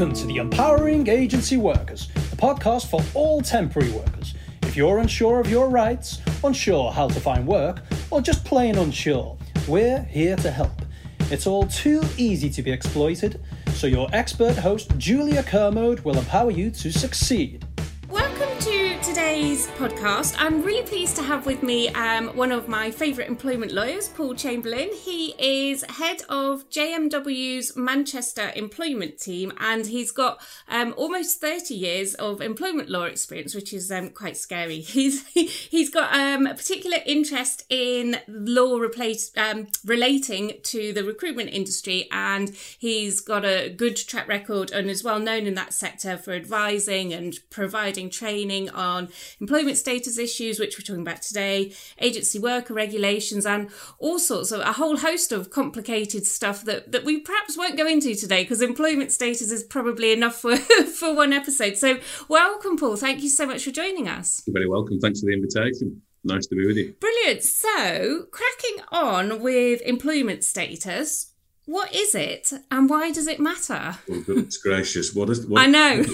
Welcome to the Empowering Agency Workers, a podcast for all temporary workers. If you're unsure of your rights, unsure how to find work, or just plain unsure, we're here to help. It's all too easy to be exploited, so your expert host, Julia Kermode, will empower you to succeed today's podcast, I'm really pleased to have with me um, one of my favourite employment lawyers, Paul Chamberlain. He is head of JMW's Manchester employment team, and he's got um, almost 30 years of employment law experience, which is um, quite scary. He's he's got um, a particular interest in law replace, um, relating to the recruitment industry, and he's got a good track record and is well known in that sector for advising and providing training on employment status issues, which we're talking about today, agency worker regulations, and all sorts of a whole host of complicated stuff that, that we perhaps won't go into today because employment status is probably enough for, for one episode. So, welcome, Paul. Thank you so much for joining us. You're very welcome. Thanks for the invitation. Nice to be with you. Brilliant. So, cracking on with employment status, what is it and why does it matter? Oh, goodness gracious. What is what, I know.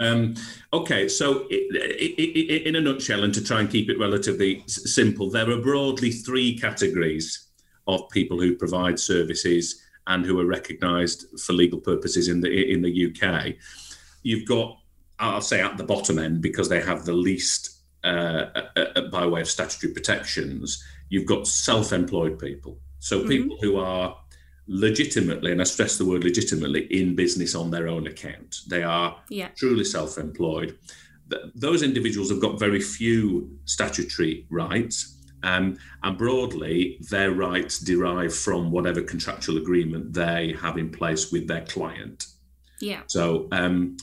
um, okay, so in a nutshell, and to try and keep it relatively simple, there are broadly three categories of people who provide services and who are recognised for legal purposes in the in the UK. You've got, I'll say, at the bottom end because they have the least uh, uh, uh by way of statutory protections. You've got self-employed people, so mm-hmm. people who are legitimately, and I stress the word legitimately, in business on their own account. They are yeah. truly self employed. those individuals have got very few statutory rights. Um, and broadly, their rights derive from whatever contractual agreement they have in place with their client. Yeah. So um,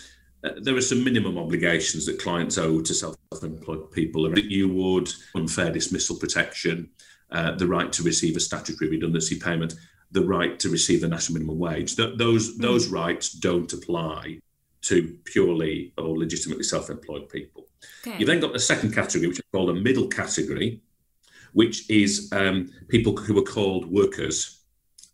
there are some minimum obligations that clients owe to self-employed people. You would unfair dismissal protection, uh, the right to receive a statutory redundancy payment, the right to receive the national minimum wage. Th- those mm. those rights don't apply to purely or legitimately self-employed people. Okay. You then got the second category, which is called a middle category, which is um, people who are called workers.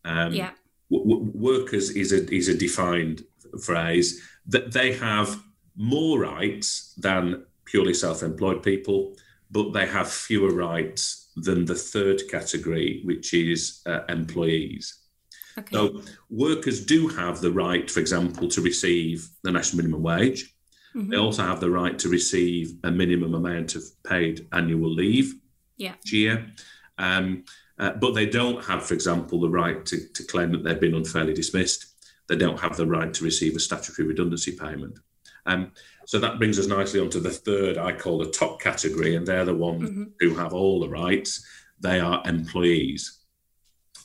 Um, yeah. W- workers is a is a defined phrase that they have more rights than purely self-employed people, but they have fewer rights than the third category, which is uh, employees. Okay. So workers do have the right, for example, to receive the national minimum wage. Mm-hmm. They also have the right to receive a minimum amount of paid annual leave yeah. each year. Um, uh, but they don't have, for example, the right to, to claim that they've been unfairly dismissed. They don't have the right to receive a statutory redundancy payment. Um, so that brings us nicely onto the third, I call the top category, and they're the ones mm-hmm. who have all the rights. They are employees.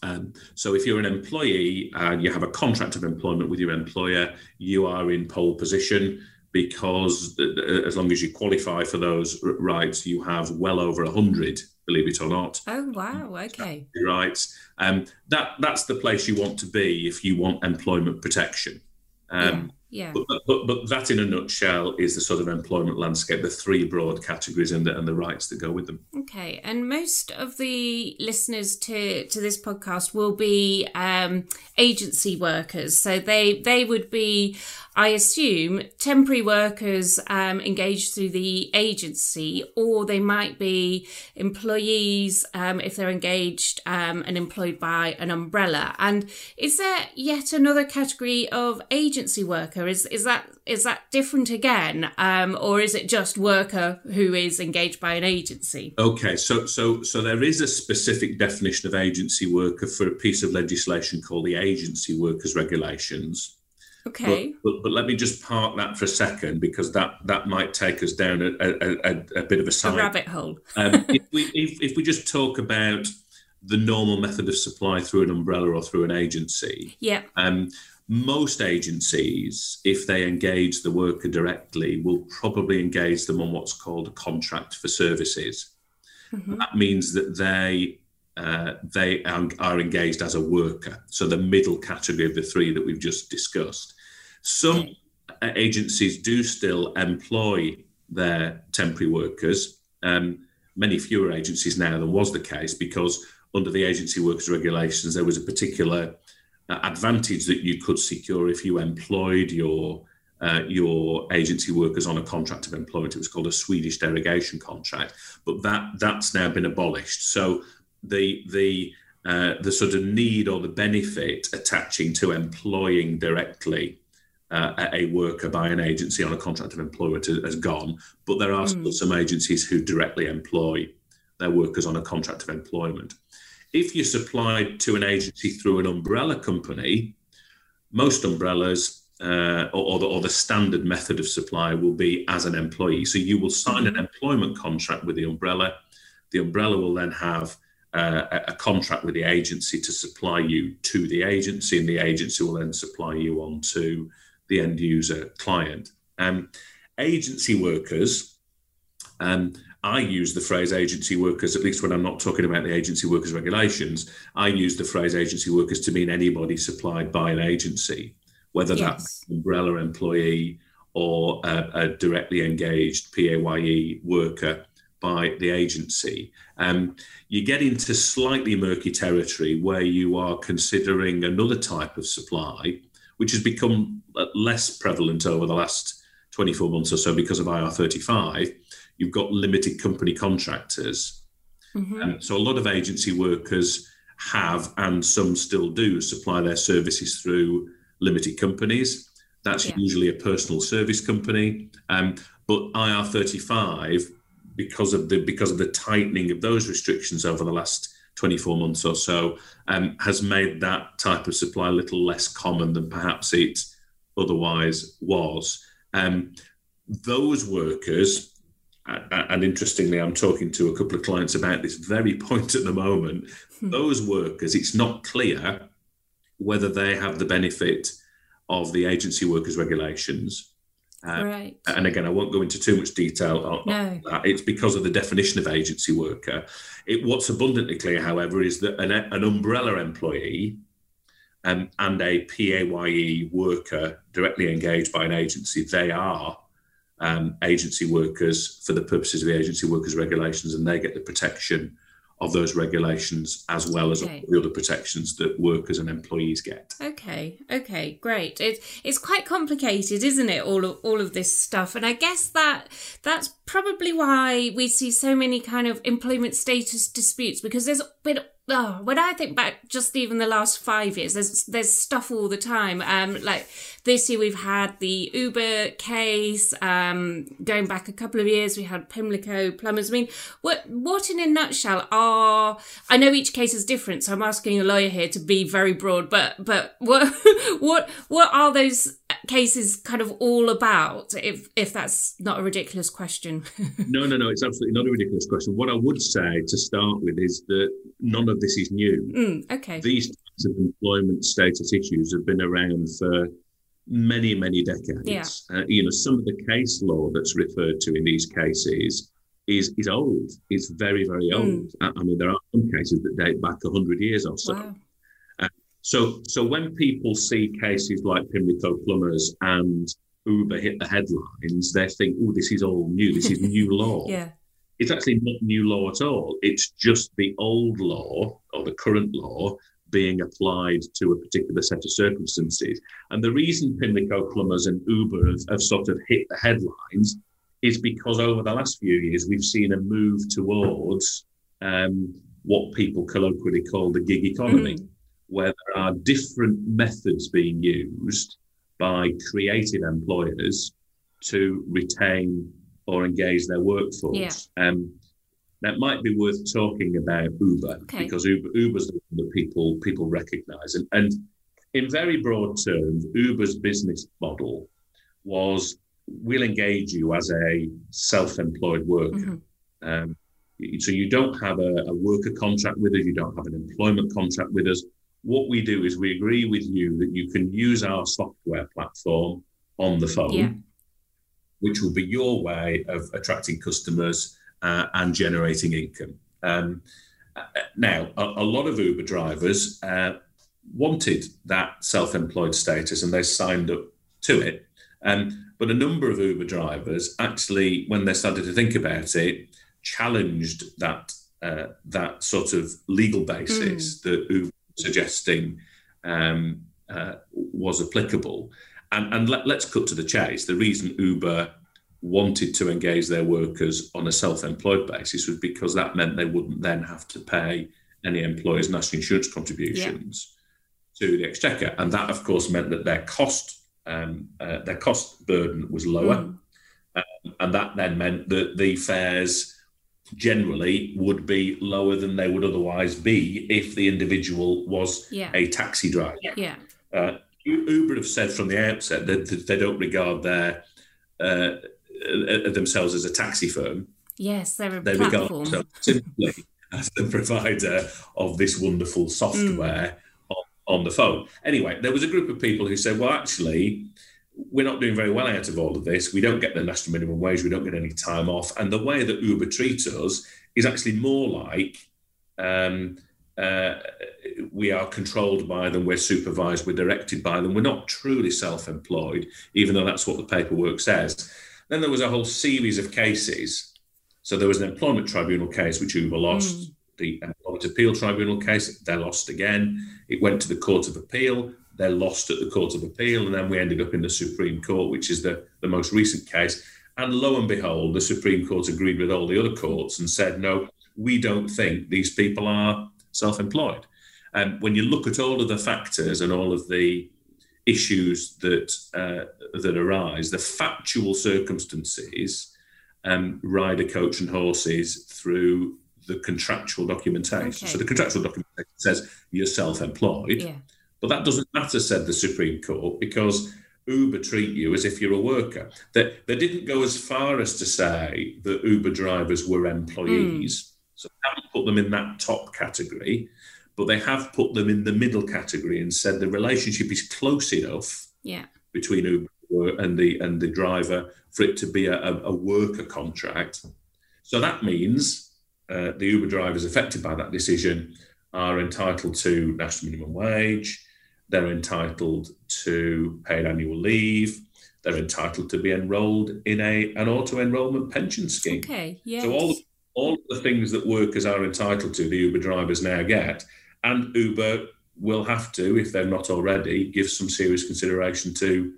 Um, so if you're an employee and you have a contract of employment with your employer, you are in pole position because as long as you qualify for those rights, you have well over a hundred, believe it or not. Oh wow! Okay. Rights. Um, that that's the place you want to be if you want employment protection. Um, yeah. But, but, but, that, in a nutshell, is the sort of employment landscape, the three broad categories and the, and the rights that go with them. Okay. And most of the listeners to, to this podcast will be um, agency workers. So they, they would be I assume temporary workers um, engaged through the agency, or they might be employees um, if they're engaged um, and employed by an umbrella. And is there yet another category of agency worker? Is is that is that different again, um, or is it just worker who is engaged by an agency? Okay, so so so there is a specific definition of agency worker for a piece of legislation called the Agency Workers Regulations. Okay. But, but, but, let me just park that for a second because that, that might take us down a, a, a, a bit of a side. A rabbit hole. um, if, we, if, if we just talk about the normal method of supply through an umbrella or through an agency. Yeah. Um, most agencies, if they engage the worker directly, will probably engage them on what's called a contract for services. Mm-hmm. That means that they uh, they are engaged as a worker. So the middle category of the three that we've just discussed. Some agencies do still employ their temporary workers. Um, many fewer agencies now than was the case because under the agency workers regulations there was a particular uh, advantage that you could secure if you employed your uh, your agency workers on a contract of employment. It was called a Swedish derogation contract, but that that's now been abolished. So the the uh, the sort of need or the benefit attaching to employing directly uh, a worker by an agency on a contract of employment has gone, but there are mm. still some agencies who directly employ their workers on a contract of employment. If you're supplied to an agency through an umbrella company, most umbrellas uh, or, or, the, or, the, standard method of supply will be as an employee. So you will sign an mm-hmm. employment contract with the umbrella. The umbrella will then have uh, a contract with the agency to supply you to the agency, and the agency will then supply you on to the end user client. Um, agency workers, um, I use the phrase agency workers, at least when I'm not talking about the agency workers regulations, I use the phrase agency workers to mean anybody supplied by an agency whether yes. that's an umbrella employee or a, a, directly engaged PAYE worker by the agency. Um, you get into slightly murky territory where you are considering another type of supply, which has become less prevalent over the last 24 months or so because of IR35. You've got limited company contractors. Mm-hmm. Um, so a lot of agency workers have, and some still do, supply their services through limited companies. That's yeah. usually a personal service company. Um, but IR35, because of the because of the tightening of those restrictions over the last 24 months or so, um, has made that type of supply a little less common than perhaps it otherwise was. Um, those workers, and interestingly, I'm talking to a couple of clients about this very point at the moment. Hmm. Those workers, it's not clear whether they have the benefit of the agency workers regulations. Uh, right. And again, I won't go into too much detail on, no. on that. It's because of the definition of agency worker. It, what's abundantly clear, however, is that an, an umbrella employee um, and a PAYE worker directly engaged by an agency, they are um, agency workers for the purposes of the agency workers regulations, and they get the protection of those regulations as well as okay. the other protections that workers and employees get. Okay, okay, great. It's it's quite complicated, isn't it? All of all of this stuff, and I guess that that's probably why we see so many kind of employment status disputes because there's been oh, when I think back, just even the last five years, there's there's stuff all the time. Um, like this year, we've had the Uber case. Um, going back a couple of years, we had Pimlico plumbers. I mean, what what in a nutshell are? I know each case is different, so I'm asking a lawyer here to be very broad. But but what what what are those cases kind of all about? If if that's not a ridiculous question. no, no, no. It's absolutely not a ridiculous question. What I would say to start with is that none of this is new. Mm, okay. These types of employment status issues have been around for many, many decades. Yeah. Uh, you know, some of the case law that's referred to in these cases is is old. It's very, very mm. old. Mm. I mean, there are some cases that date back hundred years or so. Wow. So, so when people see cases like Pimlico Plumbers and Uber hit the headlines, they think, "Oh, this is all new. This is new law." yeah it's actually not new law at all. It's just the old law or the current law being applied to a particular set of circumstances. And the reason Pimlico Plumbers and Uber have, have, sort of hit the headlines is because over the last few years, we've seen a move towards um, what people colloquially call the gig economy, mm. Where there are different methods being used by creative employers to retain or engage their workforce. Yeah. Um, that might be worth talking about Uber okay. because Uber Uber's the one that people people recognise, and, and in very broad terms, Uber's business model was we'll engage you as a self-employed worker. Mm-hmm. Um, so you don't have a, a, worker contract with us, you don't have an employment contract with us. What we do is we agree with you that you can use our software platform on the phone. Yeah which will be your way of attracting customers uh, and generating income. Um, now, a, a, lot of Uber drivers uh, wanted that self employed status and they signed up to it. Um, but a number of Uber drivers actually, when they started to think about it, challenged that uh, that sort of legal basis mm. that Uber suggesting um, uh, was applicable. And, and let, us cut to the chase. The reason Uber wanted to engage their workers on a self-employed basis was because that meant they wouldn't then have to pay any employer's national insurance contributions yeah. to the exchequer, and that, of course, meant that their cost um, uh, their cost burden was lower, mm. um, and that then meant that the fares generally would be lower than they would otherwise be if the individual was yeah. a taxi driver. Yeah. Uh, Uber have said from the outset that they don't regard their uh, uh, themselves as a taxi firm. Yes, they're a they platform. regard themselves simply as the provider of this wonderful software mm. on, on the phone. Anyway, there was a group of people who said, well, actually, we're not doing very well out of all of this. We don't get the national minimum wage. We don't get any time off. And the way that Uber treats us is actually more like um, uh, we are controlled by them, we're supervised, we're directed by them. We're not truly self employed, even though that's what the paperwork says. Then there was a whole series of cases. So there was an employment tribunal case which Uber lost. Mm. The employment appeal tribunal case, they lost again. It went to the Court of Appeal. They lost at the Court of Appeal, and then we ended up in the Supreme Court, which is the, the most recent case. And lo and behold, the Supreme Court agreed with all the other courts and said, no, we don't think these people are self employed. And um, when you look at all of the factors and all of the issues that uh, that arise, the factual circumstances um, ride a coach and horses through the contractual documentation. Okay. So the contractual documentation says you're self-employed, yeah. But that doesn't matter, said the Supreme Court, because Uber treat you as if you're a worker. They, they didn't go as far as to say that Uber drivers were employees. Mm. So they haven't put them in that top category but they have put them in the middle category and said the relationship is close enough yeah. between Uber and the and the driver for it to be a, a worker contract. So that means uh, the Uber drivers affected by that decision are entitled to national minimum wage. They're entitled to paid annual leave. They're entitled to be enrolled in a an auto enrolment pension scheme. Okay, yeah. So all all the things that workers are entitled to, the Uber drivers now get, and Uber will have to, if they're not already, give some serious consideration to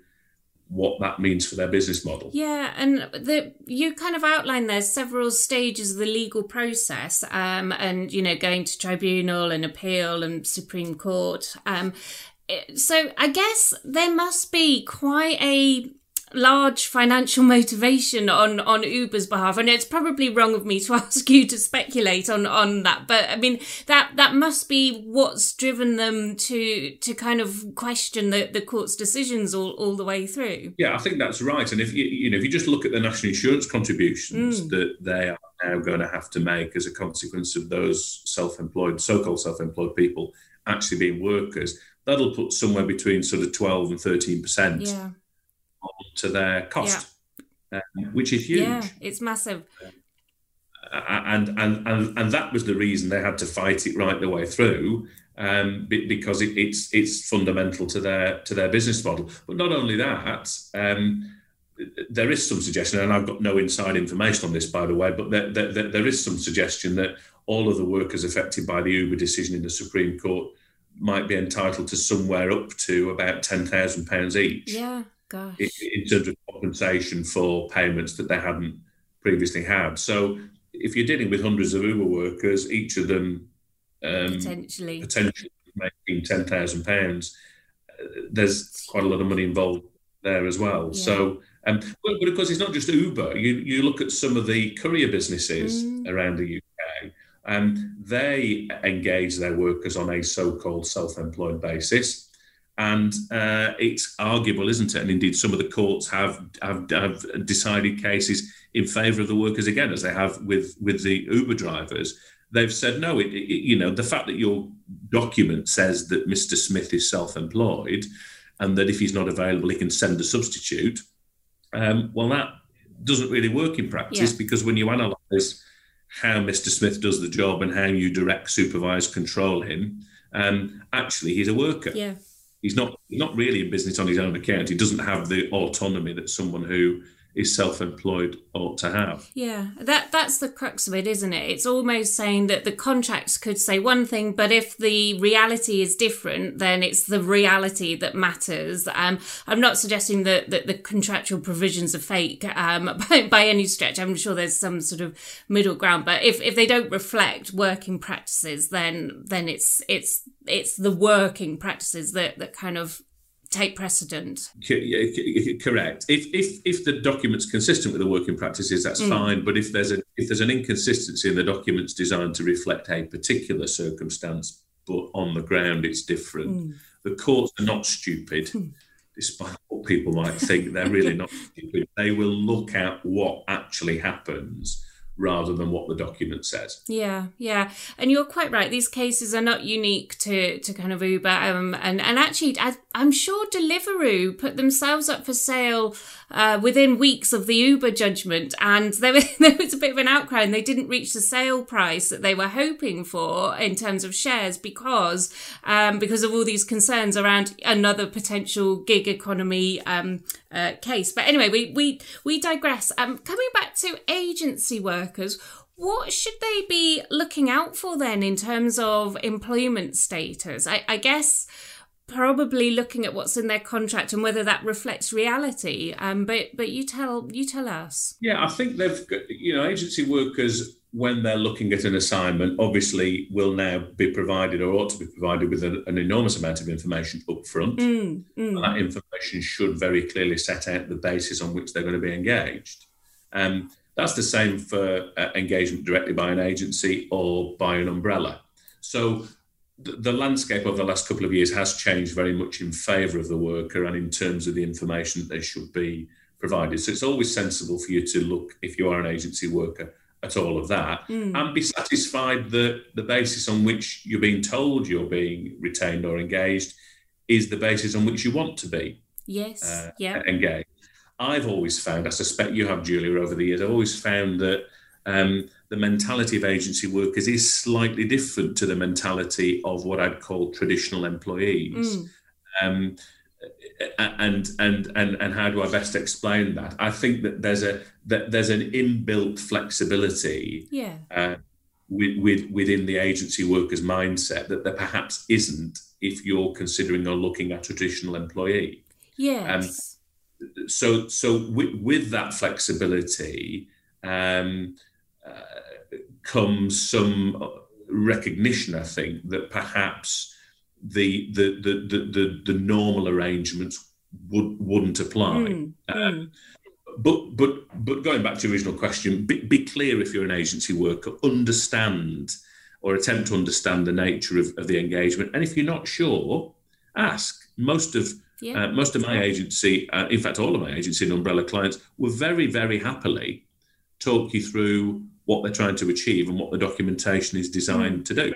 what that means for their business model. Yeah, and the you kind of outlined there's several stages of the legal process, um, and you know going to tribunal and appeal and Supreme Court. Um, so I guess there must be quite a large financial motivation on on Uber's behalf. And it's probably wrong of me to ask you to speculate on on that but I mean that that must be what's driven them to to kind of question the the court's decisions all, all the way through. Yeah I think that's right. And if you you know if you just look at the national insurance contributions mm. that they are now going to have to make as a consequence of those self-employed so-called self-employed people actually being workers that'll put somewhere between sort of 12 and 13 percent yeah to their cost, yeah. um, which is huge. Yeah, it's massive. Uh, and, and and and that was the reason they had to fight it right the way through, um, because it, it's it's fundamental to their to their business model. But not only that. Um, there is some suggestion, and I've got no inside information on this, by the way, but there, there, there is some suggestion that all of the workers affected by the Uber decision in the Supreme Court might be entitled to somewhere up to about ten thousand pounds each. Yeah, Gosh. in terms of compensation for payments that they hadn't previously had. So if you're dealing with hundreds of Uber workers, each of them um, potentially potentially making ten thousand pounds, uh, there's quite a lot of money involved there as well. Yeah. So, um, but, but, of course, it's not just Uber. You you look at some of the courier businesses mm. around the UK. And um, they engage their workers on a so-called self-employed basis and uh, it's arguable, isn't it? And indeed, some of the courts have have, have decided cases in favour of the workers again, as they have with with the Uber drivers. They've said no. It, it, you know, the fact that your document says that Mr. Smith is self-employed, and that if he's not available, he can send a substitute. Um, well, that doesn't really work in practice yeah. because when you analyse how Mr. Smith does the job and how you direct, supervise, control him, um, actually he's a worker. Yeah he's not not really in business on his own account. He doesn't have the autonomy that someone who is self-employed ought to have. Yeah, that that's the crux of it, isn't it? It's almost saying that the contracts could say one thing, but if the reality is different, then it's the reality that matters. Um, I'm not suggesting that, that the contractual provisions are fake um, by, by any stretch. I'm sure there's some sort of middle ground, but if, if they don't reflect working practices, then then it's it's it's the working practices that that kind of take precedent. Correct. If if if the document's consistent with the working practices, that's mm. fine. But if there's a if there's an inconsistency in the document's designed to reflect a particular circumstance, but on the ground it's different, mm. the courts are not stupid. Mm. Despite what people might think, they're really not stupid. They will look at what actually happens rather than what the document says. Yeah, yeah, and you're quite right. These cases are not unique to to kind of Uber, um, and and actually, I, am sure Deliveroo put themselves up for sale uh, within weeks of the Uber judgment, and there was, there was a bit of an outcry, and they didn't reach the sale price that they were hoping for in terms of shares because um, because of all these concerns around another potential gig economy um, uh, case. But anyway, we we we digress. Um, coming back to agency workers. What should they be looking out for then in terms of employment status? I, I guess probably looking at what's in their contract and whether that reflects reality. Um, but but you tell you tell us. Yeah, I think they've got, you know agency workers when they're looking at an assignment, obviously will now be provided or ought to be provided with an, an enormous amount of information up front. Mm, mm. that information should very clearly set out the basis on which they're going to be engaged. Um, that's the same for uh, engagement directly by an agency or by an umbrella. So the, landscape over the last couple of years has changed very much in favour of the worker and in terms of the information that they should be provided. So it's always sensible for you to look, if you are an agency worker, at all of that mm. and be satisfied that the basis on which you're being told you're being retained or engaged is the basis on which you want to be yes uh, yeah engaged i've always found i suspect you have julia over the years i've always found that um, the mentality of agency workers is slightly different to the mentality of what I'd call traditional employees. Mm. Um, and and and and how do I best explain that? I think that there's a that there's an inbuilt flexibility, yeah, uh, with, with within the agency workers' mindset that there perhaps isn't if you're considering or looking at a traditional employee. Yes. Um, so so with, with that flexibility, um, uh, comes some recognition, I think, that perhaps the the the the, the, the normal arrangements would wouldn't apply. Mm, uh, mm. But but but going back to the original question, be, be, clear if you're an agency worker, understand or attempt to understand the nature of, of the engagement, and if you're not sure, ask. Most of yeah, uh, most of my agency, uh, in fact, all of my agency and umbrella clients, were very very happily talk you through what they're trying to achieve and what the documentation is designed mm. to do.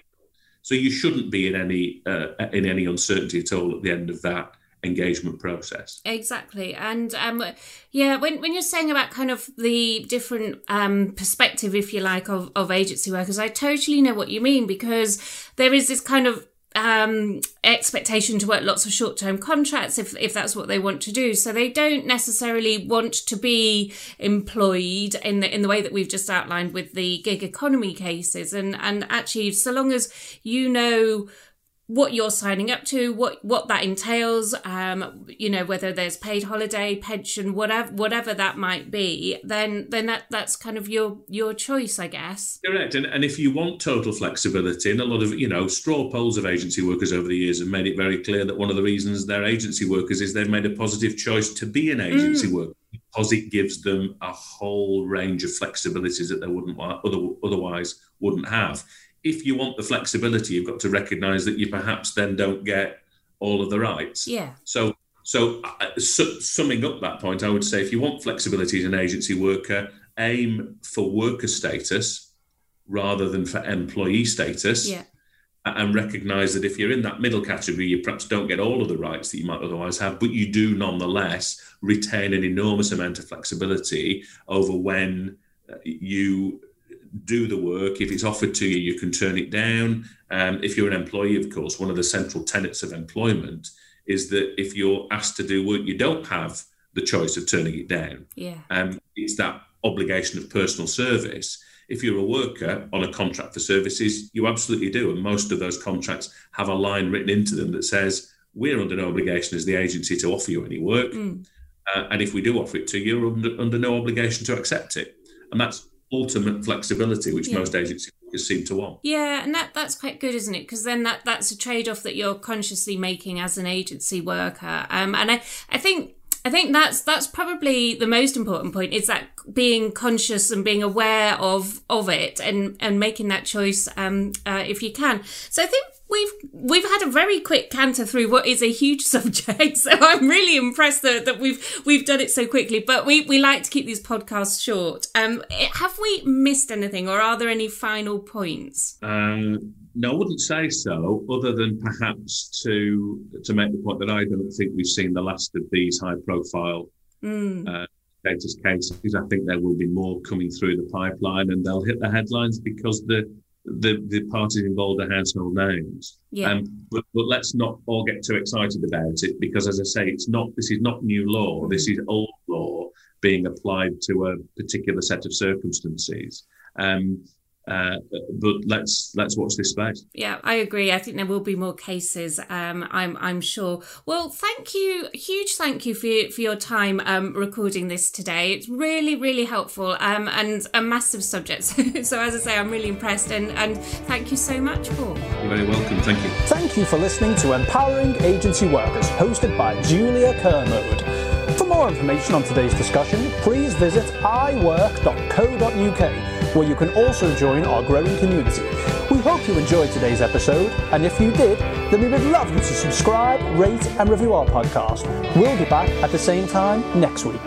So you shouldn't be in any uh, in any uncertainty at all at the end of that engagement process. Exactly. And um, yeah, when, when you're saying about kind of the different um, perspective, if you like, of, of agency workers, I totally know what you mean because there is this kind of um, expectation to work lots of short term contracts if, if that's what they want to do. So they don't necessarily want to be employed in the, in the way that we've just outlined with the gig economy cases. And, and actually, so long as you know what you're signing up to, what what that entails, um, you know, whether there's paid holiday, pension, whatever whatever that might be, then then that that's kind of your your choice, I guess. Correct. And and if you want total flexibility, and a lot of you know straw polls of agency workers over the years have made it very clear that one of the reasons they're agency workers is they've made a positive choice to be an agency mm. worker because it gives them a whole range of flexibilities that they wouldn't other, otherwise wouldn't have if you want the flexibility, you've got to recognise that you perhaps then don't get all of the rights. Yeah. So, so uh, su- summing up that point, I would say if you want flexibility as an agency worker, aim for worker status rather than for employee status. Yeah. And recognise that if you're in that middle category, you perhaps don't get all of the rights that you might otherwise have, but you do nonetheless retain an enormous amount of flexibility over when uh, you do the work. If it's offered to you, you can turn it down. Um, if you're an employee, of course, one of the central tenets of employment is that if you're asked to do work you don't have the choice of turning it down. Yeah. Um, it's that obligation of personal service. If you're a worker on a contract for services, you absolutely do. And most of those contracts have a line written into them that says, we're under no obligation as the agency to offer you any work. Mm. Uh, and if we do offer it to you, you're under, under no obligation to accept it. And that's ultimate flexibility, which Yeah. most agencies seem to want. Yeah, and that that's quite good, isn't it? Because then that that's a trade off that you're consciously making as an agency worker. Um, and I I think. I think that's that's probably the most important point is that being conscious and being aware of of it and and making that choice um, uh, if you can. So I think we've we've had a very quick canter through what is a huge subject. So I'm really impressed that, that we've we've done it so quickly. But we, we like to keep these podcasts short. Um, have we missed anything, or are there any final points? Uh, no, I wouldn't say so, other than perhaps to to make the point that I don't think we've seen the last of these high profile Mm. uh, status cases. I think there will be more coming through the pipeline and they'll hit the headlines because the the, the parties involved are household names. Yeah. Um, but, but let's not all get too excited about it because, as I say, it's not this is not new law. This is old law being applied to a particular set of circumstances. Um, uh, but let's let's watch this space. Yeah, I agree. I think there will be more cases. Um, I'm I'm sure. Well, thank you, huge thank you for your, for your time um, recording this today. It's really really helpful um, and a massive subject. so as I say, I'm really impressed and and thank you so much, Paul. You're very welcome. Thank you. Thank you for listening to Empowering Agency Workers, hosted by Julia Kermode. For more information on today's discussion, please visit iwork.co.uk, where you can also join our growing community. We hope you enjoyed today's episode, and if you did, then we would love you to subscribe, rate, and review our podcast. We'll be back at the same time next week.